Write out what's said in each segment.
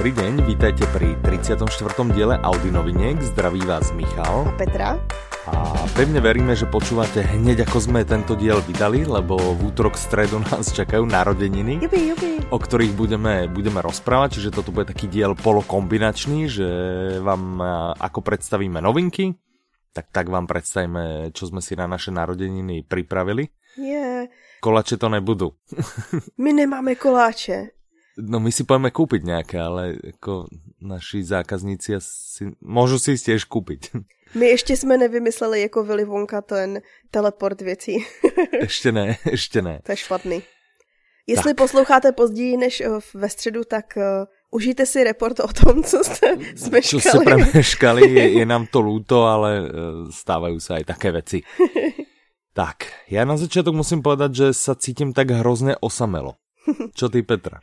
Dobrý deň, vítajte pri 34. diele Audi noviniek. Zdraví vás Michal. A Petra. A pevne veríme, že počúvate hneď ako sme tento diel vydali, lebo v útorok stredu nás čakajú narodeniny, jubi, jubi. o ktorých budeme, budeme rozprávať, čiže toto bude taký diel polokombinačný, že vám ako predstavíme novinky, tak tak vám predstavíme, čo sme si na naše narodeniny pripravili. Yeah. Koláče to nebudú. My nemáme koláče. No my si pojeme kúpiť nejaké, ale jako naši zákazníci asi, môžu si tiež kúpiť. My ještě jsme nevymysleli jako Willy Wonka ten teleport věcí. ještě ne, ještě ne. To je špatný. Jestli tak. posloucháte později než eh, ve středu, tak uh, užijte si report o tom, co jste smeškali. Co jste premeškali, je, je nám to lúto, ale uh, stávají se aj také věci. tak, já na začátek musím povedať, že sa cítím tak hrozně osamelo. Čo ty, Petra?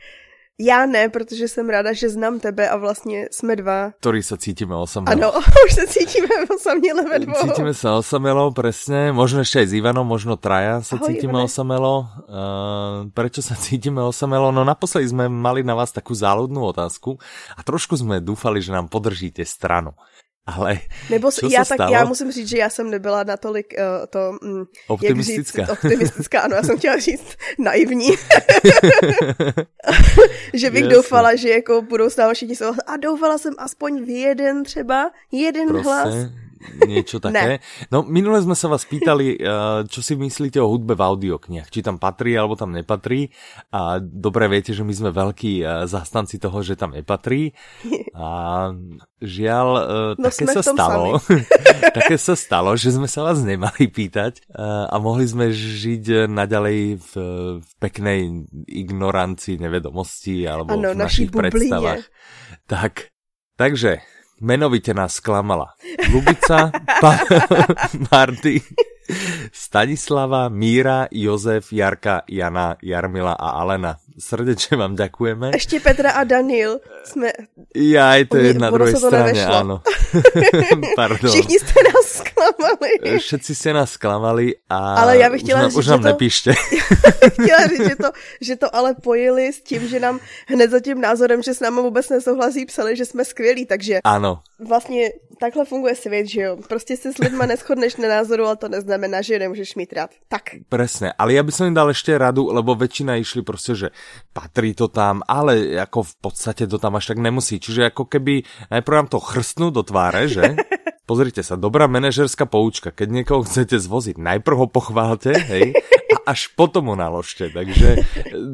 Já ne, protože jsem ráda, že znám tebe a vlastně jsme dva. Který se cítíme osamelo. Ano, už se cítíme osaměle ve dvou. Cítíme se osamelo, presne. Možno ještě aj s Ivanom, možno traja se Ahoj, cítíme Ivane. osamelo. Uh, prečo se cítíme osamelo? No naposledy jsme mali na vás takú záľudnú otázku a trošku jsme doufali, že nám podržíte stranu. Ale Nebo co já, tak, stalo? já musím říct, že já jsem nebyla natolik uh, to... Mm, optimistická. Jak říct, optimistická, ano, já jsem chtěla říct naivní. že bych Jasne. doufala, že jako budou stále všichni A doufala jsem aspoň v jeden třeba, jeden Proste. hlas niečo také. No, minule sme sa vás pýtali, eh, čo si myslíte o hudbe v audioknihách. Či tam patrí, alebo tam nepatrí. A dobre viete, že my sme veľkí eh, zastanci toho, že tam nepatrí. A žiaľ, eh, no, také sa stalo. také sa stalo, že sme sa vás nemali pýtať a mohli sme žiť naďalej v, v peknej ignoranci, nevedomosti alebo ano, v našich predstavách. Tak, takže Menovite nás sklamala. Lubica, pa- Marty, Stanislava, Míra, Jozef, Jarka, Jana, Jarmila a Alena. Srdečně vám děkujeme. Ještě Petra a Daniel jsme... Já, je to je na druhé straně, ano. Pardon. Všichni jste nás zklamali. Všetci jste nás zklamali a ale já bych chtěla už, říct, už nám že to, nepíšte. chtěla říct, že to, že to ale pojili s tím, že nám hned za tím názorem, že s námi vůbec nesouhlasí, psali, že jsme skvělí, takže ano. vlastně takhle funguje svět, že jo. Prostě se s lidma neschodneš na názoru, ale to neznamená, že je nemůžeš mít rád. Tak. Presne, ale já bych jim dal ještě radu, lebo většina išli prostě, že patrí to tam, ale jako v podstatě to tam až tak nemusí. Čiže jako keby najprv nám to chrstnú do tváře, že? Pozrite sa, dobrá manažerská poučka. Keď niekoho chcete zvoziť, najprv ho pochválte, hej, a až potom ho naložte. Takže e,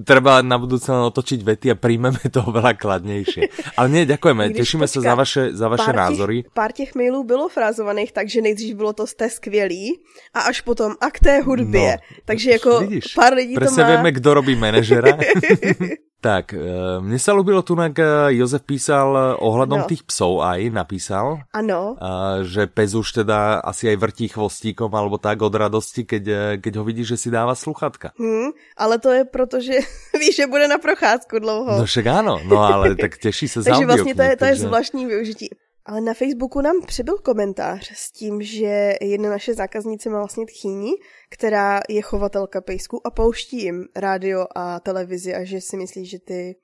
treba na budúce otočiť vety a príjmeme to veľa kladnejšie. Ale nie, ďakujeme, tešíme sa za vaše, za vaše pár názory. Těch, pár těch mailů bylo frázovaných, takže nejdřív bylo to jste skvělý a až potom a k té hudbě. No, takže jako vidíš, pár lidí to má... vieme, kdo robí manažera. Tak, eh, mne sa ľúbilo tu, jak eh, Jozef písal eh, ohľadom no. tých psov aj, napísal. Ano. Že pes už teda asi aj vrtí chvostíkom alebo tak od radosti, keď, keď ho vidí, že si dáva sluchatka. Hmm, ale to je proto, že ví, že bude na procházku dlouho. No však áno, no ale tak teší se za Takže vlastně to je, to je zvláštní využití. Ale na Facebooku nám přibyl komentář s tím, že jedna naše zákaznice má vlastně tchýni, která je chovatelka pejsků a pouští jim rádio a televizi a že si myslí, že ty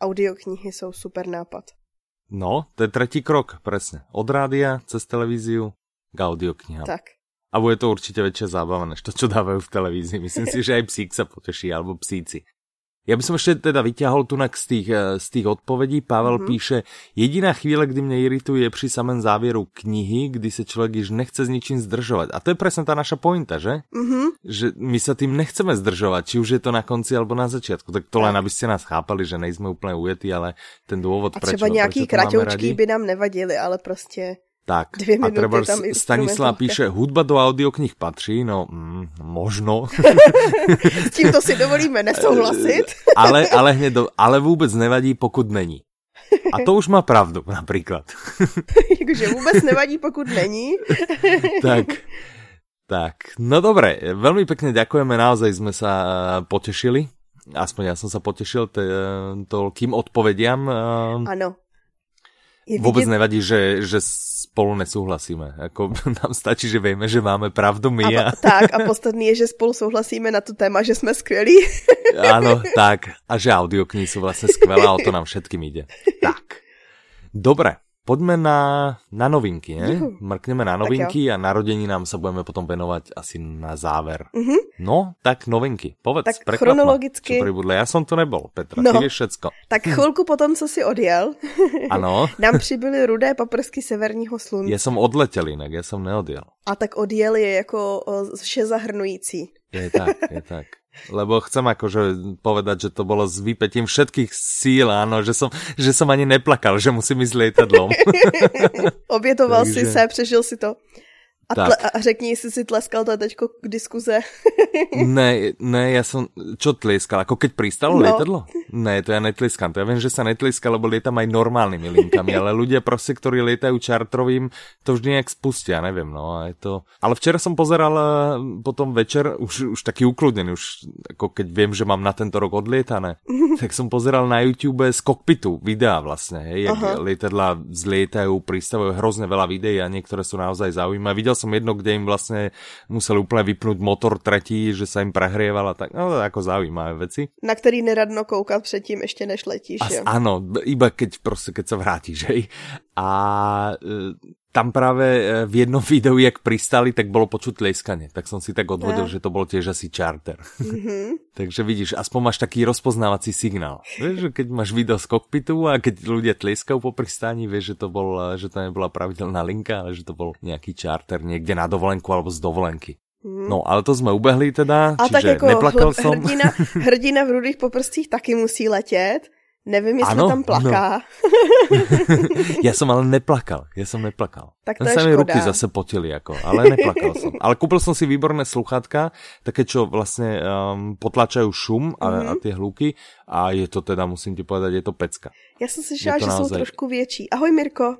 audioknihy jsou super nápad. No, to je třetí krok, přesně. Od rádia cez televíziu k audioknihám. Tak. A bude to určitě větší zábava, než to, co dávají v televizi. Myslím si, že aj psík se poteší, alebo psíci. Ja by som ešte teda vyťahol tu z tých, eh, z tých odpovedí. Pavel mm-hmm. píše, jediná chvíle, kdy mě irituje je při samém závěru knihy, kdy se člověk již nechce s ničím zdržovat. A to je přesně ta naša pointa, že? Mm-hmm. Že my se tým nechceme zdržovat, či už je to na konci alebo na začátku. Tak to len, abyste nás chápali, že nejsme úplně ujetí, ale ten důvod, proč. A třeba nějaký kratoučky by nám nevadily, ale prostě tak, Dvě a treba Stanislav píše, hudba do audioknih patří, no mm, možno. S tímto si dovolíme nesouhlasit. ale, ale, hned do, ale vůbec nevadí, pokud není. A to už má pravdu, například. Jakože vůbec nevadí, pokud není. tak, tak, no dobré, velmi pekne ďakujeme, naozaj jsme sa eh, potešili. Aspoň já jsem sa potešil toľkým odpovediam. Eh. Ano. Je Vůbec nevadí, že, že spolu nesouhlasíme. Jako nám stačí, že víme, že máme pravdu my. A, a... Tak a podstatný je, že spolu souhlasíme na to téma, že jsme skvělí. Ano, tak. A že audioknihy jsou vlastně skvělé a o to nám všetkým jde. Tak. Dobre, Poďme na, na novinky, ne? Juhu. Mrkneme na novinky a narodení nám sa budeme potom venovať asi na záver. Uh-huh. No, tak novinky. Povedz, tak chronologicky. Ma, Ja som tu nebol, Petra, no. ty vieš všetko. Tak chvilku potom, co si odjel, ano. nám přibyly rudé paprsky severního slunce. Ja som odletel inak, ja som neodjel. A tak odjel je jako vše zahrnující. Je tak, je tak. Lebo chcem akože povedať, že to bolo s vypetím všetkých síl, áno, že som, že som ani neplakal, že musím ísť lietadlom. Obětoval Takže... si se, přežil si to. A, tle, a řekni, jestli si tleskal to teďko k diskuze. ne, ne, ja som, čo tlieskal? Ako keď pristalo no. lietadlo? Ne, to ja netliskám. To ja viem, že sa netliska, lebo lietam aj normálnymi linkami, ale ľudia proste, ktorí lietajú čartrovým, to vždy nejak spustia, neviem, no. A je to... Ale včera som pozeral eh, potom večer, už, už taký ukludnený, už ako keď viem, že mám na tento rok odlietané, tak som pozeral na YouTube z kokpitu videá vlastne, hej, jak lietadla zlietajú, pristavujú hrozne veľa videí a niektoré sú naozaj zaujímavé. Videl som jedno, kde im vlastne museli úplne vypnúť motor tretí, že sa im prehrievala, tak no ako zaujímavé veci. Na ktorý neradno koukat předtím, ešte než letíš. A, Áno, iba keď proste, keď sa vrátiš, hej. A e, tam práve e, v jednom videu, jak pristali, tak bolo počuť tlieskanie. Tak som si tak odvodil, ja. že to bol tiež asi charter. Mm-hmm. Takže vidíš, aspoň máš taký rozpoznávací signál. Vieš, že keď máš video z kokpitu a keď ľudia tlieskajú po pristáni, vieš, že to, bol, že to nebola pravidelná linka, ale že to bol nejaký charter niekde na dovolenku alebo z dovolenky. Mhm. No, ale to jsme ubehli teda, a čiže tak jako neplakal som. Hrdina, hrdina v rudých poprstích taky musí letět Nevím, jestli ano, tam plaká. No. já jsem ale neplakal, já jsem neplakal. Tak to je mi ruky zase potili, jako, ale neplakal jsem. Ale koupil jsem si výborné sluchátka, také, čo vlastně um, potlačají šum a, mm-hmm. a ty hluky a je to teda, musím ti povedať, je to pecka. Já jsem si že naozaj... jsou trošku větší. Ahoj Mirko.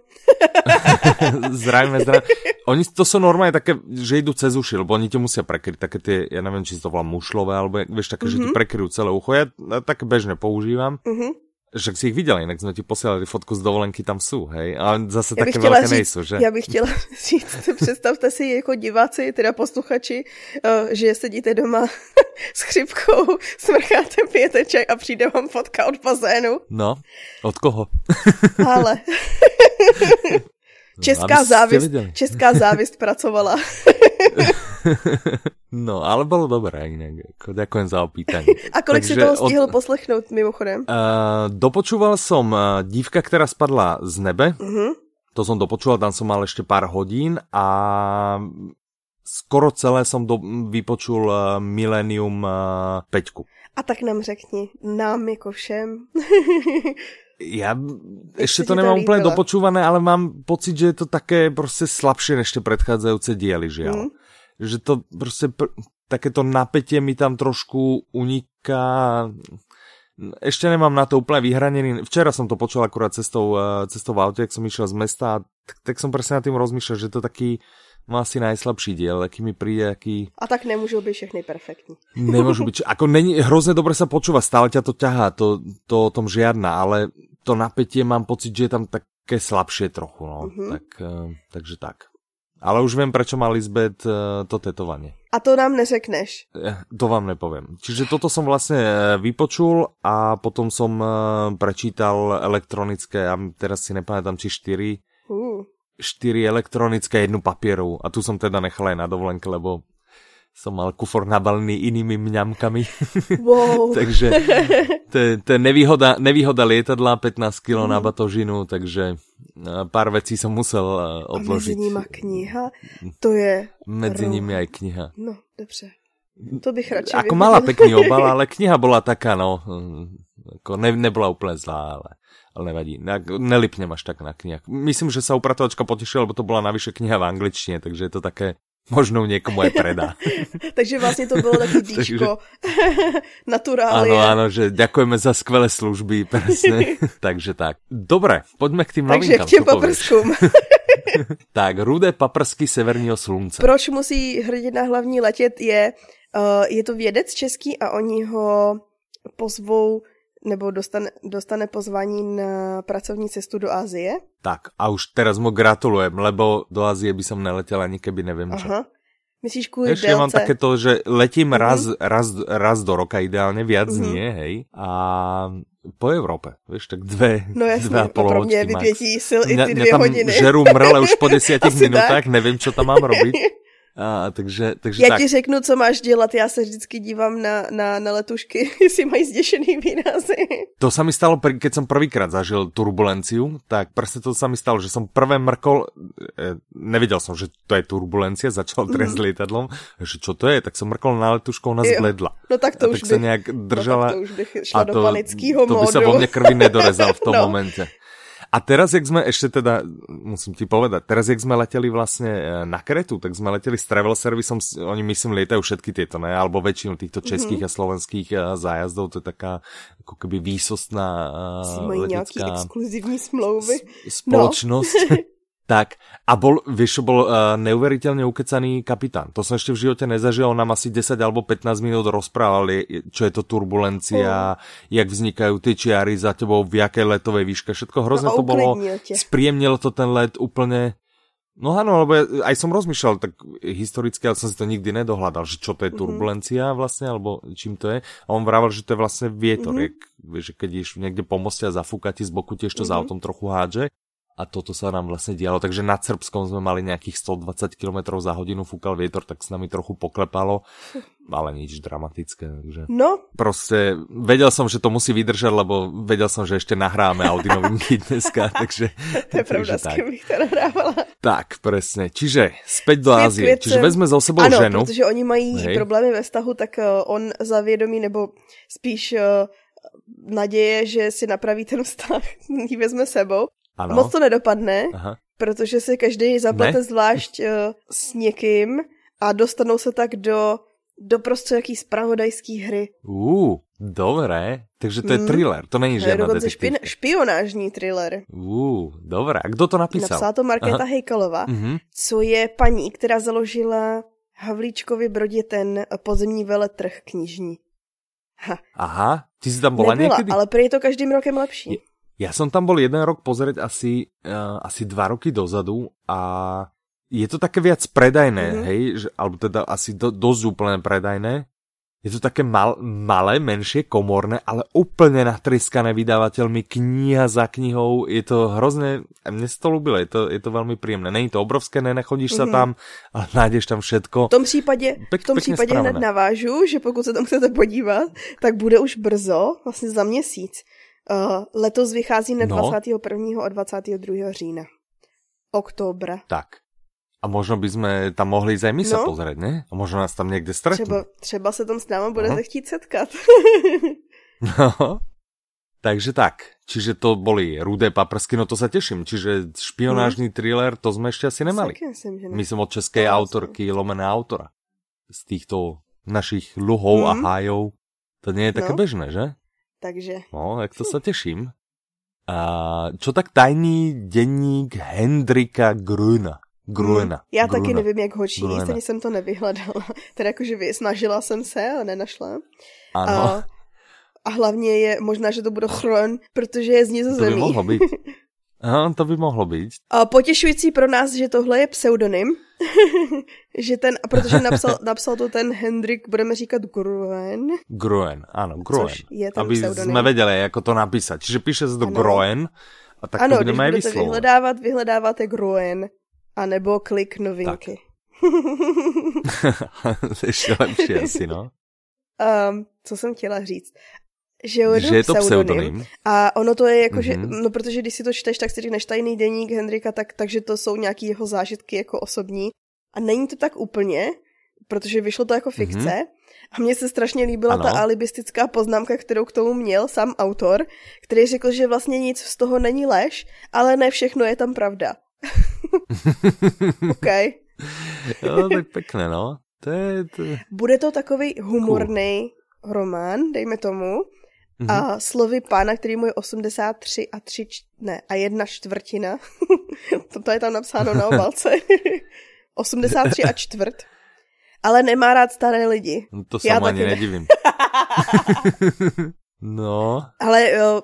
zdravíme, zdravíme. Oni to jsou normálně také, že jdou cez uši, lebo oni tě musí prekryť, také ty, já nevím, či to volá mušlové, alebo vieš, také, mm-hmm. že ti mhm. prekryjú celé ucho. Ja tak bežne používám. Mm-hmm však si ich viděl, jinak jsme ti posílali fotku z dovolenky, tam jsou, hej? A zase já také velké říct, nejsou, že? Já bych chtěla říct, představte si jako diváci, teda posluchači, eh, že sedíte doma s chřipkou, smrcháte, čaj a přijde vám fotka od bazénu. No, od koho? Ale. Česká, závist, česká závist pracovala. no, ale bylo dobré jinak. Jako, ďakujem za opýtanie. A kolik Takže si toho stihl od... poslechnout mimochodem? Uh, dopočúval som uh, Dívka, která spadla z nebe. Uh-huh. To som dopočúval, tam som mal ešte pár hodín a skoro celé som do, vypočul uh, Millennium uh, 5. A tak nám řekni, nám jako všem. Ja ešte to nemám to úplne dopočúvané, ale mám pocit, že je to také prostě slabšie než tie predchádzajúce diely, žiaľ. Mm. Že to prostě pr- takéto napätie mi tam trošku uniká. Ešte nemám na to úplne vyhranený. Včera som to počul akurát cestou, eh, cestou v aute, jak som išiel z mesta, tak, tak som presne nad tým rozmýšľal, že to taký má asi najslabší diel, aký mi príde, aký... A tak nemôžu byť všechny perfektní. Nemôžu byť, ako není, hrozne dobre sa počúva, stále ťa to ťahá, to, to o tom žiadna, ale to napätie mám pocit, že je tam také slabšie trochu, no. Mm-hmm. Tak, uh, takže tak. Ale už viem, prečo má Lisbeth uh, to tetovanie. A to nám neřekneš. To vám nepoviem. Čiže toto som vlastne vypočul a potom som prečítal elektronické, a teraz si nepamätám, či štyri, uh štyri elektronické, jednu papierovú. A tu som teda nechal aj na dovolenke, lebo som mal kufor nabalený inými mňamkami. Wow. takže to, to je nevýhoda, nevýhoda lietadla, 15 kg mm. na batožinu, takže pár vecí som musel odložiť. A mezi nimi kniha, to je... Medzi ro... nimi aj kniha. No, dobře. To bych radši Ako mala pekný obal, ale kniha bola taká, no, ako ne, nebola úplne zlá, ale ale nevadí. Nelipnem až tak na knihách. Myslím, že sa upratovačka potešila, lebo to bola navyše kniha v angličtine, takže je to také možno někomu je predá. takže vlastně to bylo taky dýško naturálie. Áno, áno, že ďakujeme za skvelé služby, presne. takže tak. Dobre, poďme k tým novinkám. Takže k těm paprskům. tak, rudé paprsky severního slunce. Proč musí hrdina hlavní letět je, uh, je to vědec český a oni ho pozvou nebo dostane, dostane pozvání na pracovní cestu do Azie. Tak a už teraz mu gratulujem, lebo do Azie by som neletěl ani keby nevím čo. Aha. Myslíš kvůli Ještě délce? mám také to, že letím mm-hmm. raz, raz, raz do roka, ideálně viac mm-hmm. nie, hej. A po Evropě, víš, tak dvě, no jasně, dvě a pro mě vypětí sil i ty dvě hodiny. žeru mrle už po desítich minutách, nevím, co tam mám robit. A, takže, takže já tak. ti řeknu, co máš dělat, já se vždycky dívám na, na, na letušky, jestli mají zděšený výrazy. To sa mi stalo, keď som prvýkrát zažil turbulenciu, tak presne to sa mi stalo, že som prvé mrkol, e, nevedel som, že to je turbulencia, začal trest mm. lietadlom, že čo to je, tak som mrkol na letušku, ona zbledla. No tak to a už tak bych, sa nejak držala. No, tak to už bych šla a to, do panického to by sa vo mne krvi nedorezal v tom no. momente. A teraz, jak sme ešte teda, musím ti povedať, teraz, jak sme leteli vlastne e, na Kretu, tak sme leteli s travel servisom, oni myslím lietajú všetky tieto, ne? Alebo väčšinu týchto mhm. českých mm -hmm. a slovenských e, zájazdov, to je taká ako keby výsostná uh, letecká... nějaký exkluzivní smlouvy. Spoločnosť. No. Tak, a bol, vieš, bol uh, neuveriteľne ukecaný kapitán. To som ešte v živote nezažil, on nám asi 10 alebo 15 minút rozprával, čo je to turbulencia, oh. jak vznikajú tie čiary za tebou, v jakej letovej výške, všetko hrozne no, to bolo, spríjemnilo to ten let úplne, No áno, lebo aj som rozmýšľal tak historicky, ale som si to nikdy nedohľadal, že čo to je mhm. turbulencia mm-hmm. vlastne, alebo čím to je. A on vravel, že to je vlastne vietor, mm-hmm. jak, že keď ješ niekde po moste a zafúka ti z boku tiež to mm-hmm. za autom trochu hádže a toto sa nám vlastne dialo. Takže nad Srbskom sme mali nejakých 120 km za hodinu, fúkal vietor, tak s nami trochu poklepalo, ale nič dramatické. Takže... No. Proste vedel som, že to musí vydržať, lebo vedel som, že ešte nahráme Audi novinky dneska, takže... to je pravda, s kým bych to nahrávala. Tak, presne. Čiže späť do Ázie. Čiže vezme za sebou ano, ženu. protože oni mají Hej. problémy ve vztahu, tak uh, on za vědomí, nebo spíš uh, naděje, že si napraví ten vztah, ji vezme sebou. Ano. Moc to nedopadne, Aha. protože se každý zaplete ne? zvlášť uh, s někým a dostanou se tak do, do prostě jaký spravodajský hry. Uh, dobré. Takže to je mm. thriller, to není žádná detektivka. Špi- špionážní thriller. Uh, dobré. A kdo to napísal? Napsala to Markéta Aha. Hejkalová, uh-huh. co je paní, která založila Havlíčkovi Brodě ten pozemní veletrh knižní. Ha. Aha, ty jsi tam byla Nebyla, někdy? ale prý je to každým rokem lepší. Je, ja som tam bol jeden rok pozrieť asi, uh, asi dva roky dozadu a je to také viac predajné, mm -hmm. hej, že, alebo teda asi do, dosť úplne predajné. Je to také mal, malé, menšie, komorné, ale úplne natriskané vydavateľmi, kniha za knihou, je to hrozné, mne sa to ľúbilo, je to, je to veľmi príjemné. Není to obrovské, nenachodíš mm -hmm. sa mhm. tam, ale nájdeš tam všetko. V tom případě, Pek, v tom případě hned navážu, že pokud se tam chcete podívat, tak bude už brzo, vlastně za měsíc, Uh, letos vychází na no. 21. a 22. října. Oktobra. Tak. A možno by sme tam mohli ísť aj my no. sa pozrieť, ne? A možno nás tam niekde stretnú. Třeba, třeba se tam s náma budete uh-huh. chtít setkat. no. Takže tak. Čiže to boli rudé paprsky, no to sa teším. Čiže špionážny hmm. thriller, to sme ešte asi nemali. Myslím, že ne. Myslím od českej to autorky, lomené autora. Z týchto našich luhov hmm. a mhm. hájov. To nie je také no. bežné, že? Takže... No, tak to se těším. A čo tak tajný denník Hendrika Gruna? Gruena. Hmm, já Gruna. taky nevím, jak ho číst, ani jsem to nevyhledala. Teda jakože snažila jsem se, ale nenašla. Ano. A, a hlavně je možná, že to bude Chron, protože je z Nizozemí. To by mohlo být. Aha, to by mohlo být. A potěšující pro nás, že tohle je pseudonym, že ten, protože napsal, napsal to ten Hendrik, budeme říkat Gruen. Gruen, ano, Gruen. Což je ten Aby pseudonym. jsme věděli, jak to napísat. Čiže píše se to ano. Gruen, a tak ano, to budeme když budete vyhledávat, vyhledáváte Gruen, anebo klik novinky. Ještě lepší asi, no. Um, co jsem chtěla říct že, že je to pseudonym. pseudonym. A ono to je jako, mm-hmm. že, mhm. no protože když si to čteš, tak si řekneš tajný deník Henrika, tak, takže to jsou nějaký jeho zážitky jako osobní. A není to tak úplně, protože vyšlo to jako fikce. Mm-hmm. A mně se strašně líbila ano. ta alibistická poznámka, kterou k tomu měl sám autor, který řekl, že vlastně nic z toho není lež, ale ne všechno je tam pravda. OK. jo, tak pěkné, no. To je, to... Bude to takový humorný cool. román, dejme tomu, Mm-hmm. A slovy pána, který mu je 83 a 3, ne, a jedna čtvrtina, to je tam napsáno na obalce, 83 a čtvrt, ale nemá rád staré lidi. No to se ani ne. nedivím. no. Ale jo,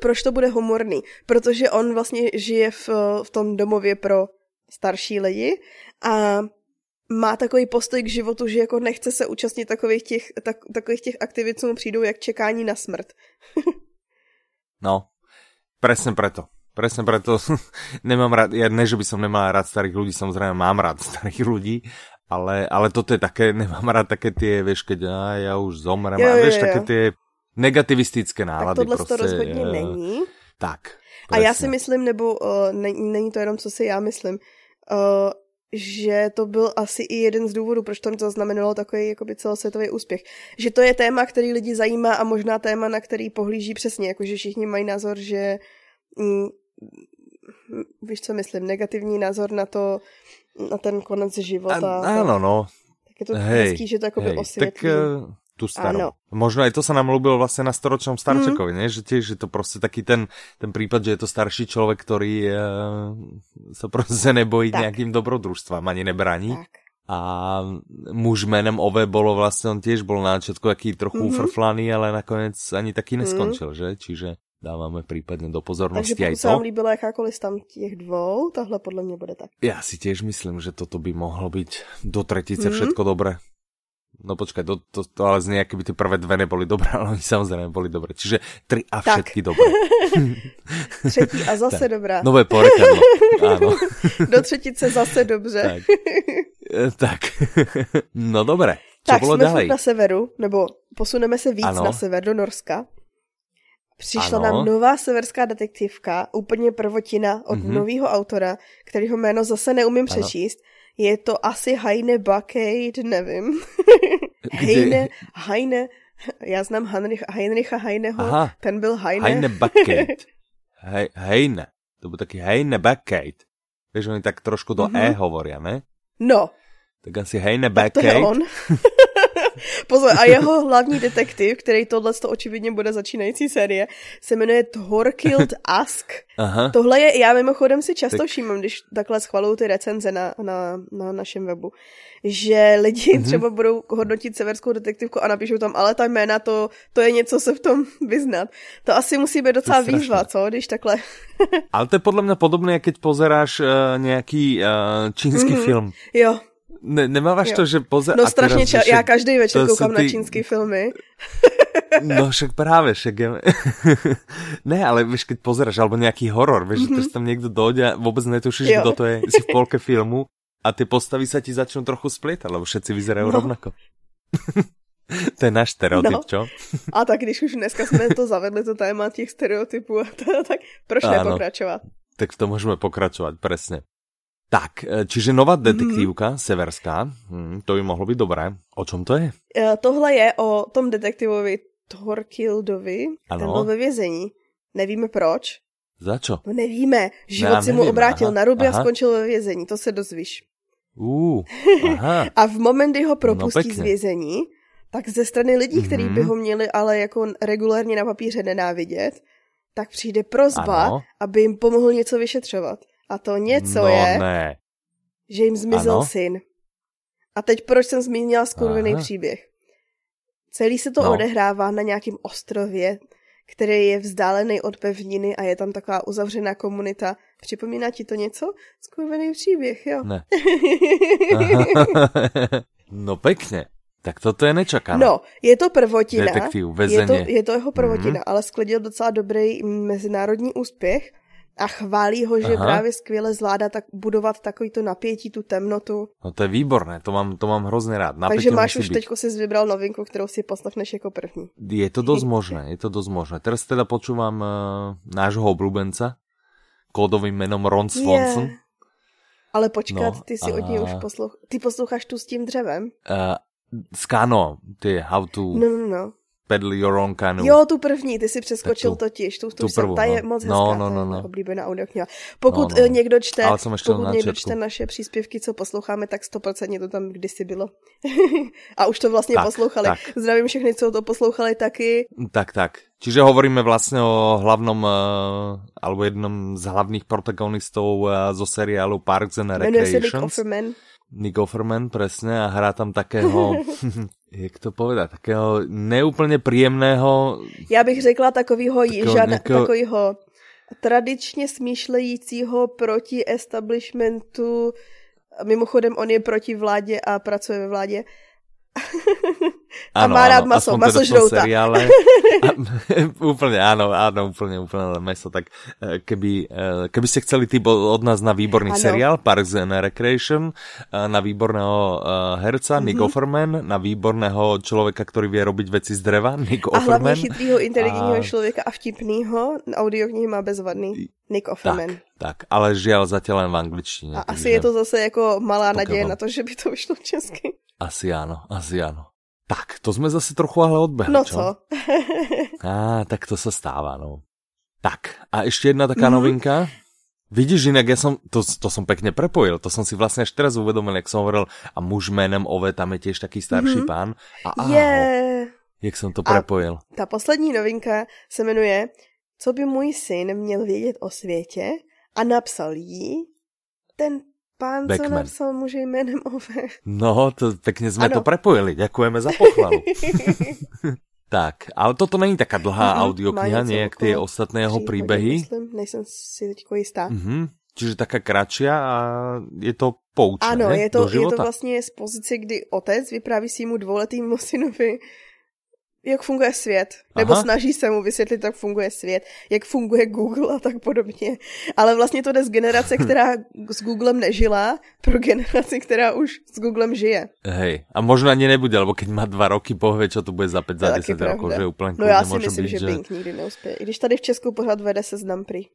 proč to bude humorný? Protože on vlastně žije v, v tom domově pro starší lidi a má takový postoj k životu, že jako nechce se účastnit takových těch, tak, takových těch aktivit, co mu přijdou jak čekání na smrt. No, presne preto. Presne preto nemám rád, ja ne, že by som nemal rád starých ľudí, samozrejme mám rád starých ľudí, ale, ale toto je také, nemám rád také tie, vieš, keď a ja už zomrem, jo, a vieš, jo, jo. také tie negativistické nálady. Tak tohle prostě, to rozhodně uh, není. Tak. Presne. A já si myslím, nebo uh, ne, není to jenom, co si já myslím, uh, že to byl asi i jeden z důvodů, proč to zaznamenalo takový jakoby celosvětový úspěch. Že to je téma, který lidi zajímá a možná téma, na který pohlíží přesně, jakože všichni mají názor, že mm, víš, co myslím, negativní názor na to, na ten konec života. A, áno, no. Tak je to hezký, že to jakoby hej, osvětlí. Tak uh, tu starou. Ano. Možno aj to sa nám ľúbilo vlastne na storočnom Starčekovi, mm. ne? že tiež je to prostě taký ten, ten prípad, že je to starší človek, ktorý uh, sa prostě nebojí tak. nejakým dobrodružstvám, ani nebraní. Tak. A muž jménem Ove bolo vlastně, on tiež bol na začiatku taký trochu mm -hmm. ufrflaný, ale nakonec ani taky neskončil, mm. že? Čiže dáváme případně do pozornosti Takže pokud se vám líbila jakákoliv tam těch dvou, tahle podle mě bude tak. Já si těž myslím, že toto by mohlo být do tretice mm. všetko dobré. No počkaj, to, to, to ale znie, by ty prvé dve neboli dobré, ale oni samozrejme boli dobré. Čiže tri a všetky tak. dobré. Třetí a zase tak. dobrá. Nové porekadlo, áno. Do třetice zase dobře. Tak. E, tak. No dobré. Co tak, bylo jsme na severu, nebo posuneme se víc ano. na sever do Norska. Přišla ano. nám nová severská detektivka, úplně prvotina od mm-hmm. nového autora, kterýho jméno zase neumím ano. přečíst. Je to asi Heine Buckade, nevím. Heine, Heine, já znám Heinrich, Heinricha Heineho, Aha. ten byl Heine. Heine Buckade. He, Heine, to byl taky Heine Buckade. Víš, oni tak trošku do mm-hmm. E hovoria, ne? No. Tak asi Heine Buckade. To je on. Pozor, a jeho hlavní detektiv, který tohle to očividně bude začínající série, se jmenuje Thorkild Ask. Aha. Tohle je, já mimochodem si často tak... všímám, když takhle schvaluju ty recenze na, na, na našem webu, že lidi mm-hmm. třeba budou hodnotit severskou detektivku a napíšou tam, ale ta jména, to, to je něco se v tom vyznat. To asi musí být docela výzva, co, když takhle... ale to je podle mě podobné, jak keď pozeráš uh, nějaký uh, čínský mm-hmm. film. Jo, ne, nemáváš jo. to, že pozor... No strašně ča- já každý večer koukám ty... na čínský filmy. no však právě, však je... ne, ale víš, keď pozeráš, alebo nějaký horor, víš, mm-hmm. že tam někdo dojde a vůbec netušíš, kdo to je, si v polke filmu a ty postavy sa ti začnou trochu splietat, lebo všetci vyzerají no. rovnako. to je náš stereotyp, no. čo? A tak když už dneska jsme to zavedli, to téma těch stereotypů, tak proč nepokračovat? Tak to můžeme pokračovat, přesně. Tak, e, čiže nová detektívka, mm. severská, hm, to by mohlo být dobré. O čom to je? Uh, tohle je o tom detektivovi Thorkildovi, ano. ten byl ve vězení. Nevíme proč. Za čo? No nevíme. Život si mu obrátil aha, na ruby aha. a skončil ve vězení, to se dozvíš. Uh, aha. a v moment, kdy ho propustí no, z vězení, tak ze strany lidí, mm-hmm. kteří by ho měli ale jako regulárně na papíře nenávidět, tak přijde prozba, ano. aby jim pomohl něco vyšetřovat. A to něco no, je, ne. že jim zmizel ano? syn. A teď proč jsem zmínila skurvený příběh? Celý se to no. odehrává na nějakém ostrově, který je vzdálený od pevniny a je tam taková uzavřená komunita. Připomíná ti to něco? Skurvený příběh, jo? Ne. no pekně. Tak toto je nečakané. No, je to prvotina. Detektiv, je to, je to jeho prvotina, mm-hmm. ale sklidil docela dobrý mezinárodní úspěch a chválí ho, že Aha. právě skvěle zvládá tak budovat takovýto napětí, tu temnotu. No to je výborné, to mám, to mám hrozně rád. Napětí Takže máš už teďko si vybral novinku, kterou si poslechneš jako první. Je to dost možné, je to dost možné. Teraz teda počúvam uh, nášho oblubenca, kódovým jménem Ron Swanson. Yeah. Ale počkat, no, ty si a... od něj už poslouch... Ty posloucháš tu s tím dřevem? Uh, Skano, ty How to... No, no, no. Pedal Your Own Canoe. Jo, tu první, ty si přeskočil tu, totiž. Tu, tu, tu prvou, ta je no. moc no, hezká, no, no, no, no. oblíbená audiokniha. Pokud no, no. někdo čte, pokud někdo čte naše příspěvky, co posloucháme, tak 100% to tam kdysi bylo. A už to vlastně tak, poslouchali. Tak. Zdravím všechny, co to poslouchali taky. Tak, tak. Čiže hovoríme vlastně o hlavnom, uh, alebo jednom z hlavných protagonistov uh, zo seriálu Parks and Recreations. Nick Offerman, presne, a hrá tam takého, jak to povedať, takého neúplně príjemného... Já bych řekla takovýho, žad, nějakého... takovýho tradičně smýšlejícího proti establishmentu, mimochodem on je proti vládě a pracuje ve vládě, a má rád maso, maso teda žrouta. Seriále. A, úplne, áno, áno, úplne, úplne meso. Tak e, keby, e, keby ste chceli typ od nás na výborný ano. seriál, Parks and Recreation, e, na výborného herca, mm-hmm. Nick Offerman, na výborného človeka, ktorý vie robiť veci z dreva, Nick a Offerman. A hlavne chytrýho, inteligentního a... človeka a vtipnýho, audioknihy má bezvadný. Nick Offerman. Tak, tak, ale žiaľ zatiaľ len v angličtine. A asi je to zase jako malá naděje na to, že by to vyšlo česky. Asi áno, asi áno. Tak, to jsme zase trochu ale odbehli, No čo? co? Á, tak to se stává, no. Tak, a ještě jedna taká mm-hmm. novinka. Vidíš, inak ja som, to, to som pekne prepojil, to som si vlastne až teraz uvedomil, jak som hovoril, a muž jménem Ove, tam je tiež taký starší mm-hmm. pán. A áho, yeah. jak som to prepojil. A ta poslední novinka se jmenuje Co by můj syn měl vědět o světě a napsal jí ten Pán, Beckman. co napsal muže jménem Ove. No, to pěkně jsme ano. to prepojili. Děkujeme za pochvalu. tak, ale toto není taká dlhá uh-huh, audiokniha, nie jak ty ostatné jeho příběhy. Myslím, nejsem si teďko jistá. Uh-huh. Čiže taká kratšia a je to poučné, Ano, je to, je to vlastně z pozice, kdy otec vypráví svýmu dvouletýmu synovi jak funguje svět, nebo Aha. snaží se mu vysvětlit, jak funguje svět, jak funguje Google a tak podobně. Ale vlastně to jde z generace, která s Googlem nežila, pro generaci, která už s Googlem žije. Hej, a možná ani nebude, lebo keď má dva roky, povie, čo to bude za 5, za 10 rokov, že úplně No já si myslím, být, že Bing nikdy neuspěje. I když tady v Česku pořád vede se znam prý.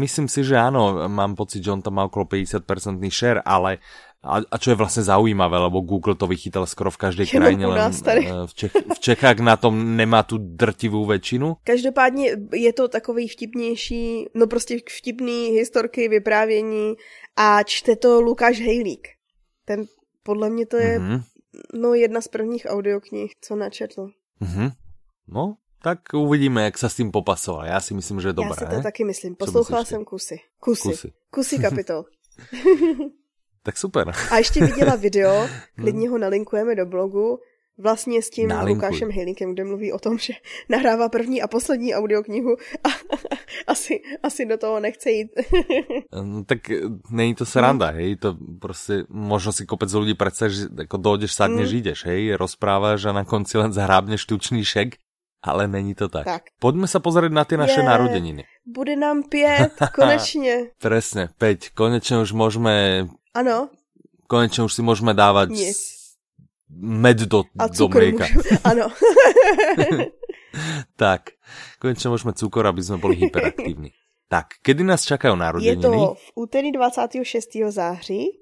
Myslím si, že ano, mám pocit, že on tam má okolo 50% share, ale a, a čo je vlastně zaujímavé, lebo Google to vychytal skoro v každé krajině, len eh, v, Čech, v Čechách na tom nemá tu drtivou většinu. Každopádně je to takový vtipnější, no prostě vtipný historky, vyprávění a čte to Lukáš Hejlík. Ten podle mě to je mm-hmm. no jedna z prvních audioknih, co načetl. Mm-hmm. No, tak uvidíme, jak se s tím popasoval. Já si myslím, že je dobré. Já si to taky myslím. Poslouchala jsem kusy. Kusy. Kusy, kusy kapitol. Tak super. A ještě viděla video, klidně ho nalinkujeme do blogu, vlastně s tím Nalinkuj. Lukášem Hejlíkem, kde mluví o tom, že nahrává první a poslední audioknihu a asi, asi do toho nechce jít. no, tak eh, není to sranda, no. hej, to prostě možno si kopec lidí predstav, že jako dojdeš, sadneš, mm. jdeš, hej, rozpráváš a na konci len zahrábneš tučný šek, ale není to tak. tak. Pojďme se pozrieť na ty naše yeah. narozeniny. Bude nám pět, konečně. Presne, päť. Konečně už můžeme ano. Konečně už si můžeme dávat Nic. med do, A do mlieka. Ano. tak, konečně můžeme cukor, aby jsme byli hyperaktivní. Tak, kedy nás čakají narozeniny? Je to v úterý 26. září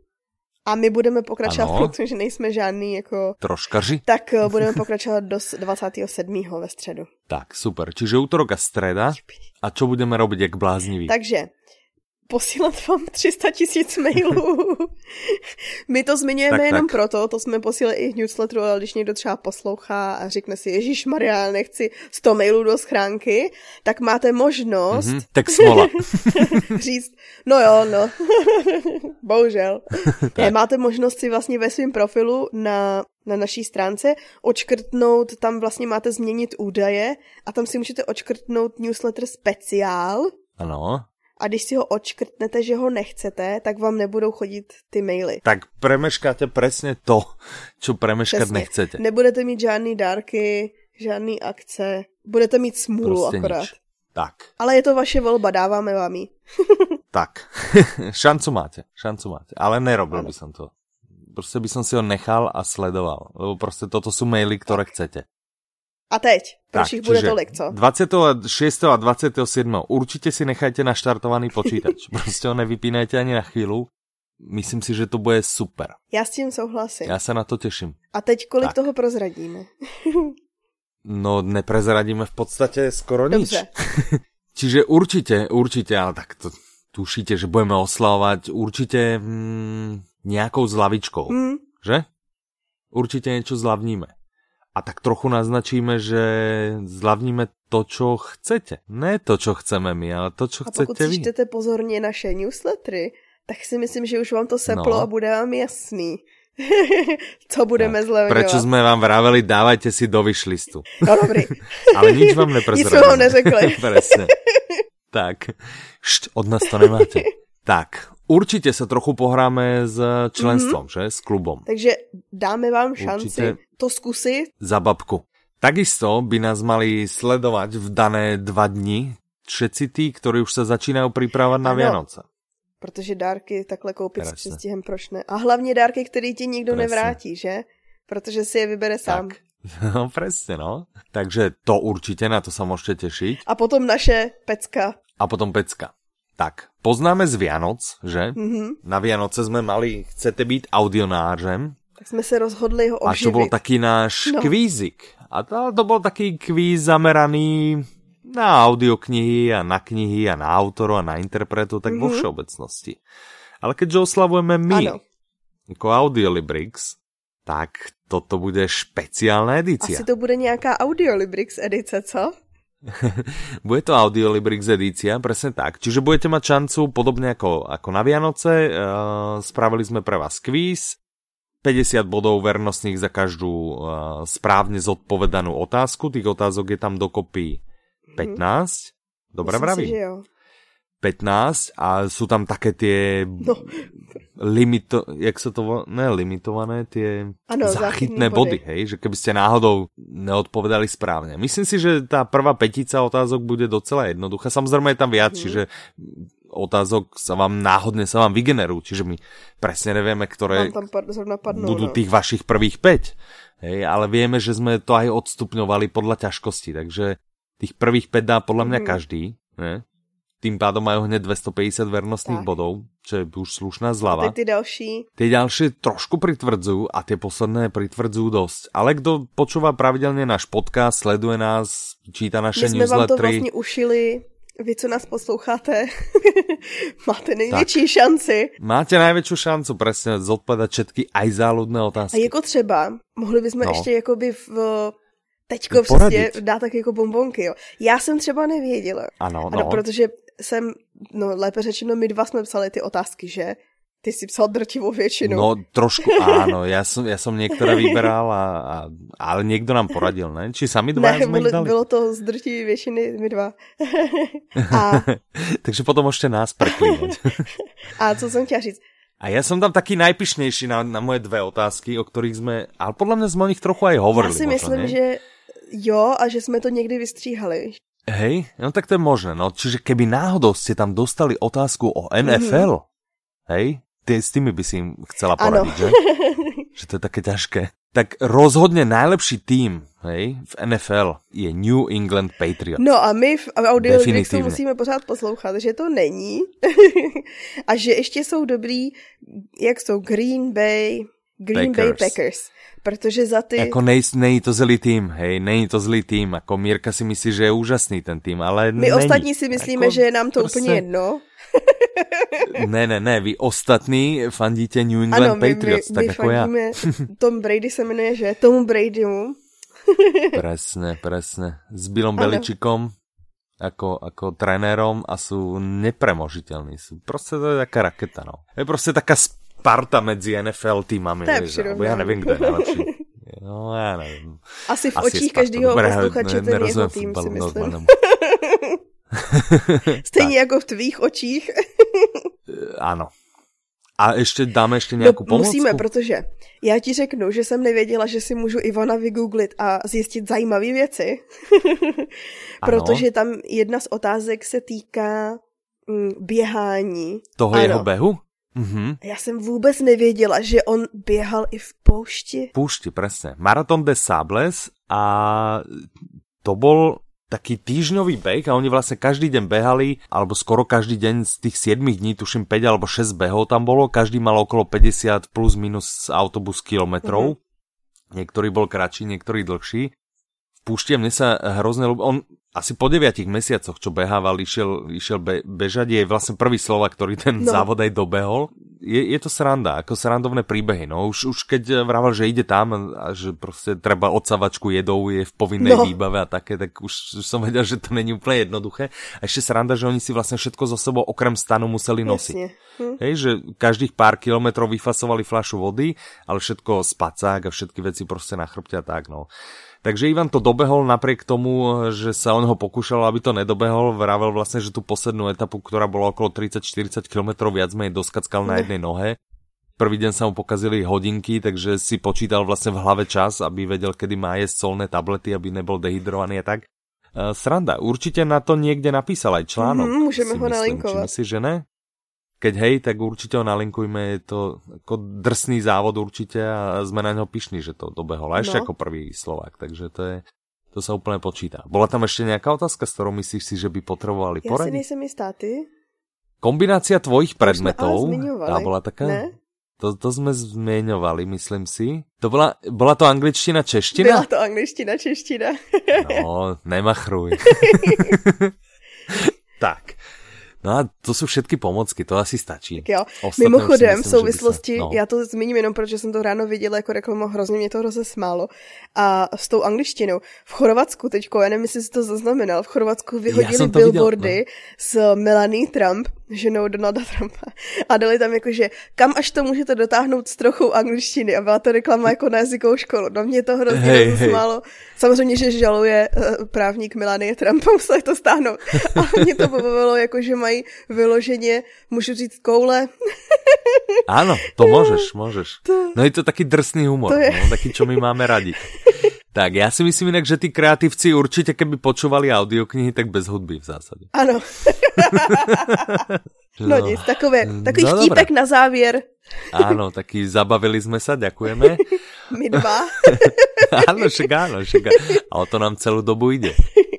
a my budeme pokračovat, ano. protože nejsme žádný jako... Troškaři? Tak eh, budeme pokračovat do 27. ve středu. Tak, super. Čiže útorok a streda. A co budeme robit jak blázniví? Takže posílat vám 300 tisíc mailů. My to zmiňujeme tak, jenom tak. proto, to jsme posílali i v newsletteru, ale když někdo třeba poslouchá a řekne si, Ježíš Maria, nechci 100 mailů do schránky, tak máte možnost mm-hmm, tak smola. říct, no jo, no, bohužel. ne, máte možnost si vlastně ve svém profilu na na naší stránce, očkrtnout, tam vlastně máte změnit údaje a tam si můžete očkrtnout newsletter speciál. Ano a když si ho odškrtnete, že ho nechcete, tak vám nebudou chodit ty maily. Tak premeškáte přesně to, co premeškat přesně. nechcete. Nebudete mít žádný dárky, žádný akce, budete mít smůlu prostě akorát. Nič. Tak. Ale je to vaše volba, dáváme vám ji. tak, šancu máte, šancu máte, ale nerobil by som to. Prostě by som si ho nechal a sledoval, lebo prostě toto jsou maily, které chcete. A teď, proč jich bude tolik, co? 26. a 27. Určitě si nechajte naštartovaný počítač. prostě ho nevypínajte ani na chvíli. Myslím si, že to bude super. Já s tím souhlasím. Já se na to těším. A teď kolik tak. toho prozradíme? no, neprezradíme v podstatě skoro Dobře. nič. Čiže určitě, určitě, ale tak to tušíte, že budeme oslavovat určitě mm, nějakou zlavičkou, mm. že? Určitě něco zlavníme a tak trochu naznačíme, že zlavníme to, čo chcete. Ne to, čo chceme my, ale to, čo a chcete vy. A pokud čtete pozorně naše newslettery, tak si myslím, že už vám to seplo no. a bude vám jasný. co budeme zlevňovat. Prečo jsme vám vraveli, dávajte si do vyšlistu. No dobrý. Ale nič vám neprezradíme. Nic vám neřekli. Presne. Tak, Št, od nás to nemáte. Tak, určitě se trochu pohráme s členstvom, mm-hmm. že? S klubom. Takže dáme vám šanci určitě to zkusit. Za babku. Takisto by nás mali sledovať v dané dva dni všetci tí, ktorí už sa začínajú pripravať na ano, Vianoce. Protože dárky takhle koupit Presne. s přestihem proč ne? A hlavně dárky, který ti nikdo Presne. nevrátí, že? Protože si je vybere sám. Tak. No presne, no. Takže to určite, na to sa môžete tešiť. A potom naše pecka. A potom pecka. Tak, poznáme z Vianoc, že? Mm-hmm. Na Vianoce sme mali, chcete byť audionářem. Tak jsme se rozhodli ho oživit. A to bol taký náš no. kvízik. A to, to bol taký kvíz zameraný na audioknihy a na knihy a na autoru a na interpretu, tak mm-hmm. vo mhm. všeobecnosti. Ale keďže oslavujeme my, ano. ako Audiolibrix, tak toto bude špeciálna edícia. Asi to bude nejaká Audiolibrix edice, co? bude to Audiolibrix edícia, presne tak. Čiže budete mať šancu, podobne ako, ako na Vianoce, uh, spravili sme pre vás kvíz, 50 bodov vernostných za každú uh, správne zodpovedanú otázku. Tých otázok je tam dokopy 15. Mm. Dobre vravím? 15 a sú tam také tie no. limito, jak sa to ne limitované, tie ano, záchytné body. body, hej, že keby ste náhodou neodpovedali správne. Myslím si, že tá prvá petica otázok bude docela jednoduchá. Samozrejme je tam viac, mm. čiže otázok sa vám náhodne sa vám vygenerujú, čiže my presne nevieme, ktoré tam padnú, budú no. tých vašich prvých 5. Hej, ale vieme, že sme to aj odstupňovali podľa ťažkosti, takže tých prvých 5 dá podľa mňa mm. každý. Ne? Tým pádom majú hneď 250 vernostných tak. bodov, čo je už slušná zlava. A ty ďalší? Tie ďalšie trošku pritvrdzujú a tie posledné pritvrdzujú dosť. Ale kto počúva pravidelne náš podcast, sleduje nás, číta naše My newslettery... My sme vám to vlastne ušili vy, co nás posloucháte, máte největší tak. šanci. Máte největší šancu presne zodpovedať všetky aj záludné otázky. A jako třeba, mohli bychom no. ještě jakoby v teďko přesně dát tak jako bombonky, jo. Já jsem třeba nevěděla. Ano, no. ano protože jsem, no lépe řečeno, my dva jsme psali ty otázky, že? Ty si psal drtivou většinu. No trošku áno, ja som, ja som niektoré vyberal, a, a, ale niekto nám poradil, ne? Či sami dva ne, sme bylo, bylo to z drtivé většiny my dva. a... Takže potom môžete nás preklínať. a co jsem chtěla říct? A ja som tam taký najpišnejší na, na moje dve otázky, o ktorých sme, ale podľa mňa sme o nich trochu aj hovorili. Ja si myslím, ne? že jo a že jsme to někdy vystříhali. Hej, no tak to je možné. No, čiže keby náhodou ste tam dostali otázku o NFL, mm-hmm. hej, ty, s tými by si im chcela poradiť, že? že to je také ťažké. Tak rozhodne najlepší tým hej, v NFL je New England Patriots. No a my v audio to musíme pořád poslouchat, že to není. a že ještě jsou dobrý, jak jsou Green Bay, Green Packers. Bay Packers. Protože za ty... Jako nej, není to zlý tým, hej, není to zlý tým. Jako Mírka si myslí, že je úžasný ten tým, ale My není. ostatní si myslíme, jako, že je nám to prostě... úplně jedno. ne, ne, ne, vy ostatní fandíte New England ano, Patriots, my, my, tak my jako já. Tom Brady se jmenuje, že? Tomu Bradymu. presne, presne. S Billom ano. Beličikom ako, ako trenérom a sú nepremožiteľní. Sú proste to je taká raketa, no. Je proste taká Sparta medzi NFL týmami, to vieš, alebo ja neviem, kdo je najlepší. No, já nevím. Asi v Asi očích každého posluchače ten jeho tým, si myslím. Stejně jako v tvých očích. ano. A ještě dáme ještě no, nějakou no, pomocku? Musíme, protože já ti řeknu, že jsem nevěděla, že si můžu Ivana vygooglit a zjistit zajímavé věci. protože tam jedna z otázek se týká mm, běhání. Toho ano. jeho behu? Mm-hmm. Já jsem vůbec nevěděla, že on běhal i v poušti. Poušti, presne. Marathon des Sables a to bol taký týždňový beh a oni vlastne každý deň behali, alebo skoro každý deň z tých 7 dní, tuším 5 alebo 6 behov tam bolo, každý mal okolo 50 plus minus autobus kilometrov. Mm-hmm. Niektorý bol kratší, niektorý dlhší. V púšti mne sa hrozne ľúbi. On asi po deviatich mesiacoch, čo behával, išiel, išiel be, bežať, je vlastne prvý slova, ktorý ten no. závod aj dobehol. Je, je to sranda, ako srandovné príbehy. No už, už keď vravel, že ide tam a že proste treba odsavačku jedou, je v povinnej no. výbave a také, tak už, už som vedel, že to není úplne jednoduché. A ešte sranda, že oni si vlastne všetko zo sebou okrem stanu museli nosiť. Hm. Hej, že každých pár kilometrov vyfasovali flašu vody, ale všetko spacák a všetky veci proste na chrbte a tak, no. Takže Ivan to dobehol napriek tomu, že sa on ho pokúšal, aby to nedobehol. Vravel vlastne, že tú poslednú etapu, ktorá bola okolo 30-40 km, viac menej doskackal na jednej nohe. Prvý deň sa mu pokazili hodinky, takže si počítal vlastne v hlave čas, aby vedel, kedy má jesť solné tablety, aby nebol dehydrovaný a tak. Uh, sranda, určite na to niekde napísal aj článok. Mm, můžeme ho nalinkovat. Či myslíš, že ne? Keď hej, tak určite ho nalinkujme, je to ako drsný závod určite a sme na ňo pyšní, že to dobehol. A ešte no. ako prvý Slovák, takže to je, to sa úplne počítá. Bola tam ešte nejaká otázka, s ktorou myslíš si, že by potrebovali poradiť? Ja si nejsem istá, ty? Kombinácia tvojich predmetov, tá bola taká? Ne? To, to sme zmieňovali, myslím si. To bola, bola to angličtina, čeština? Byla to angličtina, čeština. no, nemachruj. tak. No a to jsou všetky pomocky, to asi stačí. Tak jo. Ostatné Mimochodem, v souvislosti, se, no. já to zmíním jenom, protože jsem to ráno viděla jako reklamu, hrozně mě to rozesmálo. A s tou angličtinou. V Chorvatsku teďko, já nevím, jestli jsi to zaznamenal, v Chorvatsku vyhodili billboardy viděl, no. s Melanie Trump, ženou Donalda Trumpa. A dali tam jako, že kam až to můžete dotáhnout s trochou angličtiny. A byla to reklama jako na jazykovou školu. No mě to hrozně hey, rozesmálo. Hey. Samozřejmě, že žaluje uh, právník Melanie Trumpa, museli to stáhnout. A mě to pobavilo, jako že mají vyloženě, můžu říct, koule. Áno, to můžeš, můžeš. No je to taky drsný humor, to je... no, taký, čo my máme radi. Tak, já si myslím jinak, že ty kreativci určitě, keby počúvali audioknihy, tak bez hudby v zásadě. Ano. no, no nic, takové, takový no, vtípek dobré. na závěr. Áno, taky zabavili jsme se, děkujeme. My dva. áno, však áno, však A o to nám celou dobu jde.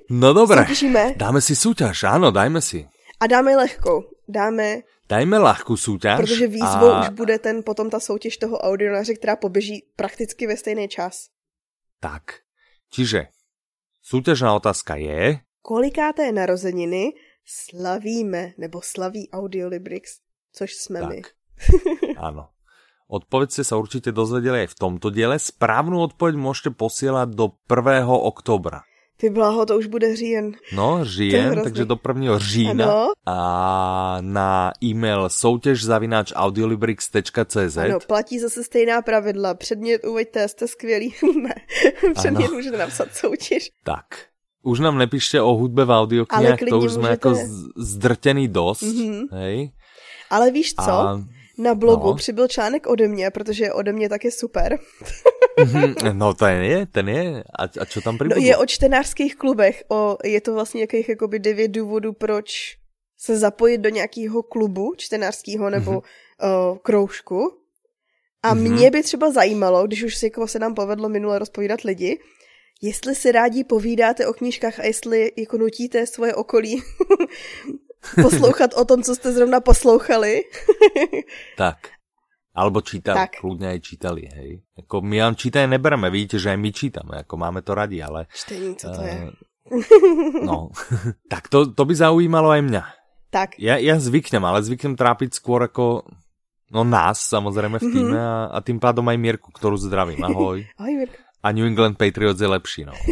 No dobré, Soutěžíme. dáme si súťaž, áno, dajme si. A dáme lehkou. Dáme Dajme lehkou soutěž. Protože výzvou a... už bude ten potom ta soutěž toho audionáře, která poběží prakticky ve stejný čas. Tak, čiže súťažná otázka je... Kolikáté narozeniny slavíme, nebo slaví Audiolibrix, což jsme tak. my. Áno. Odpoveď ste sa určite dozvedeli aj v tomto diele. Správnu odpoveď môžete posielať do 1. oktobra. Ty blaho, to už bude říjen. No, říjen, takže do 1. října. Ano. A na e-mail soutěž zavináč audiolibrix.cz Ano, platí zase stejná pravidla. Předmět uveďte, jste skvělý. ne, předmět ano. můžete napsat soutěž. Tak. Už nám nepíšte o hudbe v audioknihách, to už jsme můžete... jako zdrtený dost, mm-hmm. hej. Ale víš co? A... Na blogu no. přibyl článek ode mě, protože ode mě tak je super. Mhm, no ten je, ten je. A, a čo tam přibudlo? No, je o čtenářských klubech. O, je to vlastně nějakých jakoby devět důvodů, proč se zapojit do nějakého klubu čtenářského nebo mm-hmm. o, kroužku. A mm-hmm. mě by třeba zajímalo, když už si jako se nám povedlo minule rozpovídat lidi, jestli si rádi povídáte o knížkách a jestli jako nutíte svoje okolí poslouchat o tom, co jste zrovna poslouchali. tak. Alebo čítali, tak. kľudne aj čítali, hej. Jako my vám čítaje nebereme, vidíte, že aj my čítame, jako máme to radi, ale... Čtení, co to uh, je? no, tak to, to by zaujímalo aj mňa. Tak. Ja, ja zvyknem, ale zvyknem trápiť skôr ako no nás samozrejme v týme mm -hmm. a, a tým pádom aj Mirku, ktorú zdravím. Ahoj. Ahoj Mirka. A New England Patriots je lepší, no.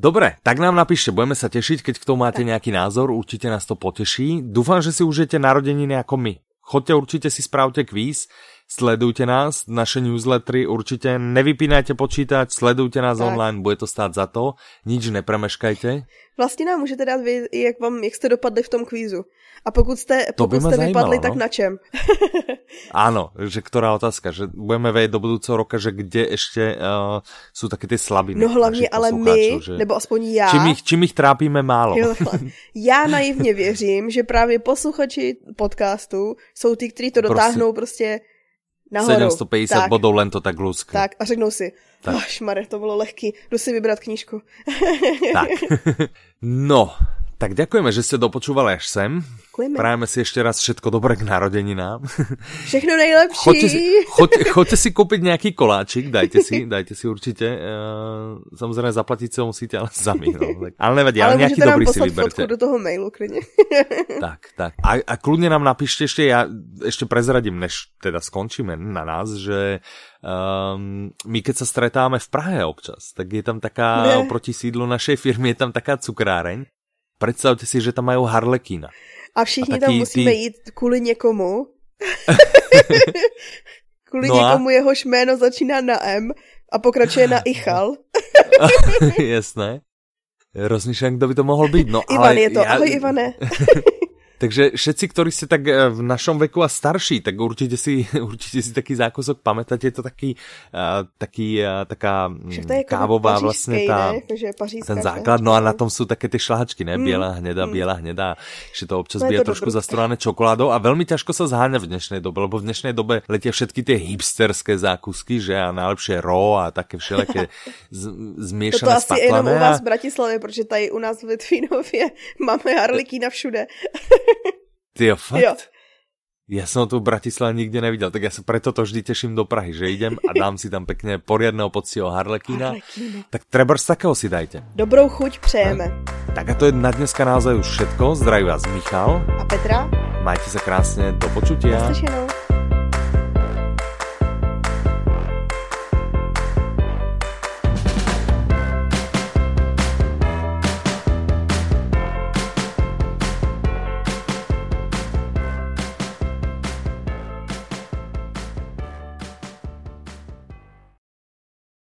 Dobre, tak nám napíšte, budeme sa tešiť, keď k tomu máte nejaký názor, určite nás to poteší. Dúfam, že si užijete narodeniny ako my. Choďte určite si spravte kvíz, sledujte nás, naše newslettery, určite nevypínajte počítač, sledujte nás tak. online, bude to stát za to, nič nepremeškajte. Vlastně nám můžete dát vy, jak, vám, jak jste dopadli v tom kvízu. A pokud jste, to pokud jste vypadli, no? tak na čem? Áno, že ktorá otázka, že budeme vedieť do budúceho roka, že kde ešte uh, sú také ty slabiny. No hlavně ale my, že... nebo aspoň já. Čím ich, čím ich trápíme málo. Jo, já naivně věřím, že právě posluchači podcastu jsou ty, kteří to dotáhnou prostě, prostě nahoru. 750 tak, bodů len to tak luskne. Tak a řeknou si, tak. Mare, to bylo lehký, jdu si vybrat knížku. tak, no, tak ďakujeme, že ste dopočúvali až sem. Ďakujeme. Prajeme si ešte raz všetko dobré k narodeninám. Všechno nejlepší. Choďte si, choď, choďte si kúpiť nejaký koláčik, dajte si, dajte si určite. Uh, samozrejme zaplatiť sa musíte, ale sami. No. Tak, ale nevadí, ale, ale nejaký dobrý si vyberte. do toho mailu, klidne. tak, tak. A, a kľudne nám napíšte ešte, ja ešte prezradím, než teda skončíme na nás, že um, my keď sa stretáme v Prahe občas, tak je tam taká, ne. oproti sídlu našej firmy, je tam taká cukráreň Představte si, že tam mají harlekína. A všichni a tam musíme ty... jít kvůli někomu. kvůli no někomu, a... jehož jméno začíná na M A pokračuje na Ichal. Jasné. Rozmýšľam, kto by to mohol byť. No, Ivan ale je to. Ja... Ahoj, Ivane. Takže všetci, ktorí ste tak eh, v našom veku a starší, tak určite si, určite si taký zákusok pamätáte, je to taký, uh, taký uh, taká Však to je kávová vlastne tá, ne? Takže ten základ, no a na tom sú také tie šláčky, ne? Biela, hnedá, mm. biela, hnedá. Ešte to občas býva trošku dobrúčka. zastrované čokoládou a veľmi ťažko sa zháňa v dnešnej dobe, lebo v dnešnej dobe letia všetky tie hipsterské zákusky, že a najlepšie ro a také všelijaké zmiešané To asi jenom u vás v Bratislavě, protože tady u nás v Litvínově máme harlikína všude. Ty fakt? Jo. Ja som tu v Bratislave nikde nevidel, tak ja sa preto to vždy teším do Prahy, že idem a dám si tam pekne poriadného poctiho harlekína. Harlekína. Tak treba z takého si dajte. Dobrou chuť přejeme. Tak a to je na dneska naozaj už všetko. Zdraví vás Michal. A Petra. Majte sa krásne, do počutia. Naslyšenou.